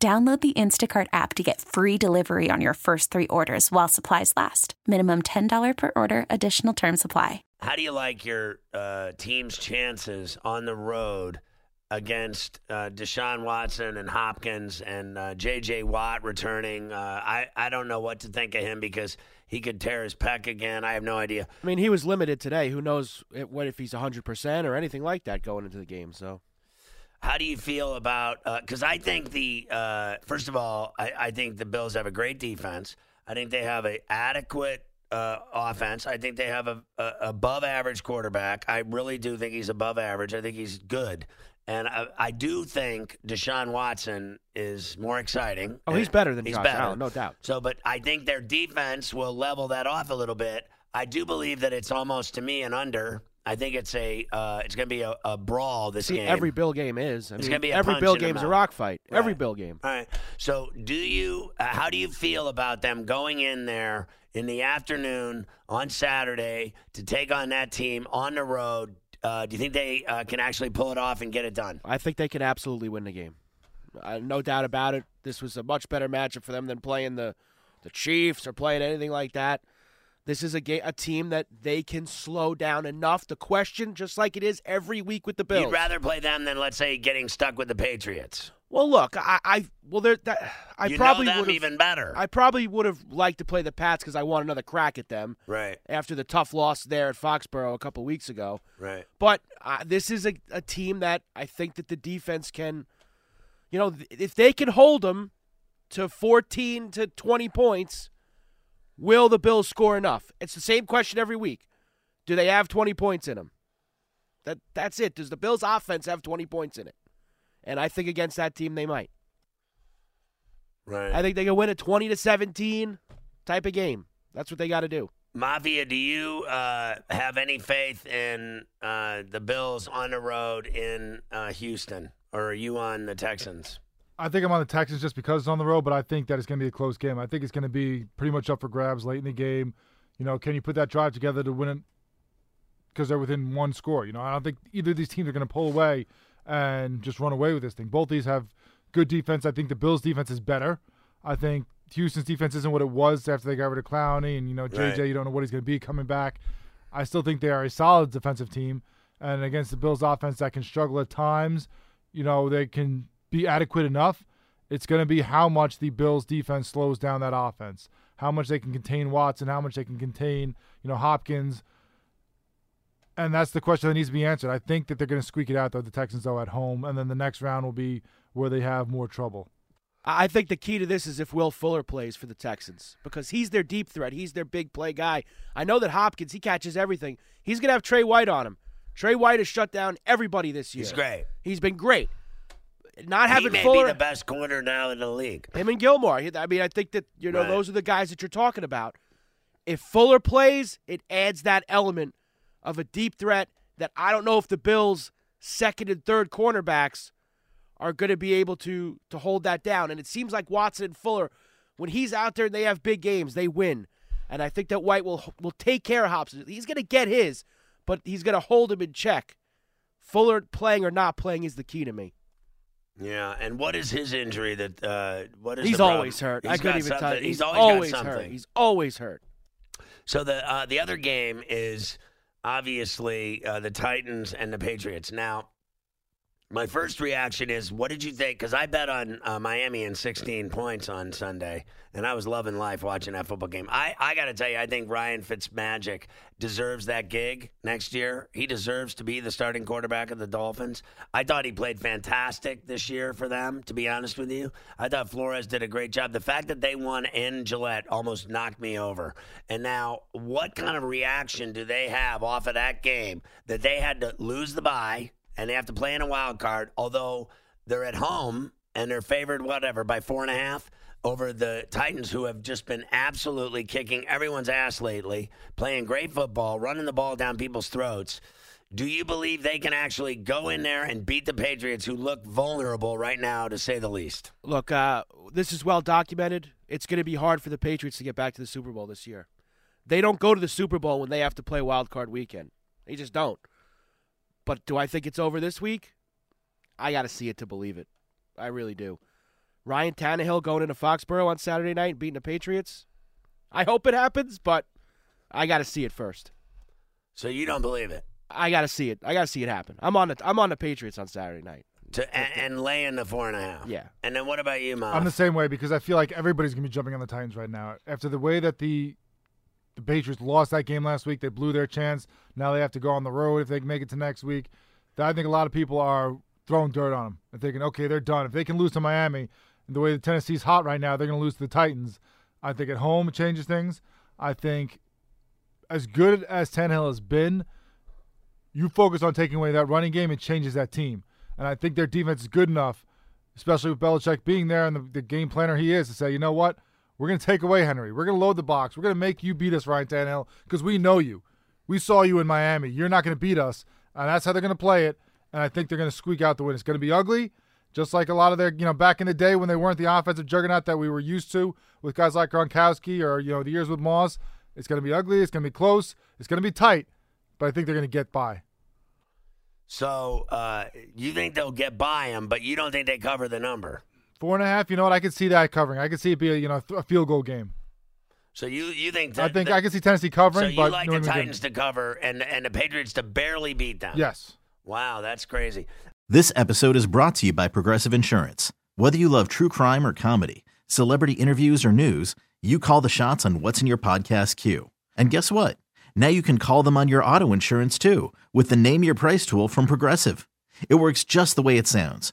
Download the Instacart app to get free delivery on your first three orders while supplies last. Minimum $10 per order, additional term supply. How do you like your uh, team's chances on the road against uh, Deshaun Watson and Hopkins and uh, J.J. Watt returning? Uh, I, I don't know what to think of him because he could tear his pec again. I have no idea. I mean, he was limited today. Who knows what if he's 100% or anything like that going into the game, so. How do you feel about? Because uh, I think the uh, first of all, I, I, think the Bills have a great defense. I think they have an adequate uh, offense. I think they have a, a, above average quarterback. I really do think he's above average. I think he's good, and I, I do think Deshaun Watson is more exciting. Oh, he's better than he's Josh better. Allen, no doubt. So, but I think their defense will level that off a little bit. I do believe that it's almost to me an under. I think it's a uh, it's going to be a, a, brawl this See, game. Every Bill game is. I it's going to be every Bill game is a rock fight. Right. Every Bill game. All right. So, do you? Uh, how do you feel about them going in there in the afternoon on Saturday to take on that team on the road? Uh, do you think they uh, can actually pull it off and get it done? I think they can absolutely win the game. Uh, no doubt about it. This was a much better matchup for them than playing the the Chiefs or playing anything like that. This is a, a team that they can slow down enough. The question, just like it is every week with the Bills, you'd rather play them than let's say getting stuck with the Patriots. Well, look, I, I well, there, that, I you probably would even better. I probably would have liked to play the Pats because I want another crack at them. Right. After the tough loss there at Foxborough a couple weeks ago. Right. But uh, this is a, a team that I think that the defense can, you know, if they can hold them to 14 to 20 points Will the Bills score enough? It's the same question every week. Do they have 20 points in them? That that's it. Does the Bills offense have 20 points in it? And I think against that team they might. Right. I think they can win a 20 to 17 type of game. That's what they got to do. Mafia, do you uh, have any faith in uh, the Bills on the road in uh, Houston, or are you on the Texans? I think I'm on the Texans just because it's on the road, but I think that it's going to be a close game. I think it's going to be pretty much up for grabs late in the game. You know, can you put that drive together to win it? Because they're within one score. You know, I don't think either of these teams are going to pull away and just run away with this thing. Both these have good defense. I think the Bills' defense is better. I think Houston's defense isn't what it was after they got rid of Clowney, and you know, JJ, right. you don't know what he's going to be coming back. I still think they are a solid defensive team, and against the Bills' offense that can struggle at times, you know, they can be adequate enough. It's going to be how much the Bills defense slows down that offense, how much they can contain Watson, how much they can contain, you know, Hopkins. And that's the question that needs to be answered. I think that they're going to squeak it out though the Texans though at home, and then the next round will be where they have more trouble. I think the key to this is if Will Fuller plays for the Texans because he's their deep threat. He's their big play guy. I know that Hopkins, he catches everything. He's going to have Tre White on him. Tre White has shut down everybody this year. He's great. He's been great not having he may Fuller, be the best corner now in the league. Him and Gilmore. I mean, I think that you know right. those are the guys that you're talking about. If Fuller plays, it adds that element of a deep threat that I don't know if the Bills' second and third cornerbacks are going to be able to to hold that down. And it seems like Watson and Fuller, when he's out there and they have big games, they win. And I think that White will will take care of Hopkins. He's going to get his, but he's going to hold him in check. Fuller playing or not playing is the key to me. Yeah, and what is his injury? That uh, what is he's always hurt. He's I couldn't even tell you. He's, he's always, always got hurt. He's always hurt. So the uh, the other game is obviously uh, the Titans and the Patriots. Now, my first reaction is, what did you think? Because I bet on uh, Miami in 16 points on Sunday, and I was loving life watching that football game. I, I got to tell you, I think Ryan Fitzmagic deserves that gig next year. He deserves to be the starting quarterback of the Dolphins. I thought he played fantastic this year for them, to be honest with you. I thought Flores did a great job. The fact that they won in Gillette almost knocked me over. And now, what kind of reaction do they have off of that game that they had to lose the bye? And they have to play in a wild card, although they're at home and they're favored whatever by four and a half over the Titans, who have just been absolutely kicking everyone's ass lately, playing great football, running the ball down people's throats. Do you believe they can actually go in there and beat the Patriots, who look vulnerable right now, to say the least? Look, uh, this is well documented. It's going to be hard for the Patriots to get back to the Super Bowl this year. They don't go to the Super Bowl when they have to play wild card weekend. They just don't. But do I think it's over this week? I got to see it to believe it. I really do. Ryan Tannehill going into Foxborough on Saturday night and beating the Patriots. I hope it happens, but I got to see it first. So you don't believe it? I got to see it. I got to see it happen. I'm on the I'm on the Patriots on Saturday night. To and, and lay in the four and a half. Yeah. And then what about you, Mom? I'm the same way because I feel like everybody's gonna be jumping on the Titans right now after the way that the the Patriots lost that game last week. They blew their chance. Now they have to go on the road if they can make it to next week. I think a lot of people are throwing dirt on them and thinking, okay, they're done. If they can lose to Miami, and the way the Tennessee's hot right now, they're going to lose to the Titans. I think at home it changes things. I think as good as Tannehill has been, you focus on taking away that running game, it changes that team. And I think their defense is good enough, especially with Belichick being there and the, the game planner he is, to say, you know what? We're going to take away Henry. We're going to load the box. We're going to make you beat us, Ryan Tannehill, because we know you. We saw you in Miami. You're not going to beat us. And that's how they're going to play it. And I think they're going to squeak out the win. It's going to be ugly, just like a lot of their, you know, back in the day when they weren't the offensive juggernaut that we were used to with guys like Gronkowski or, you know, the years with Moss. It's going to be ugly. It's going to be close. It's going to be tight. But I think they're going to get by. So uh, you think they'll get by them, but you don't think they cover the number. Four and a half. You know what? I could see that covering. I could see it be a you know a field goal game. So you you think that, I think I can see Tennessee covering. So you but like New the England Titans didn't. to cover and and the Patriots to barely beat them. Yes. Wow, that's crazy. This episode is brought to you by Progressive Insurance. Whether you love true crime or comedy, celebrity interviews or news, you call the shots on what's in your podcast queue. And guess what? Now you can call them on your auto insurance too with the Name Your Price tool from Progressive. It works just the way it sounds.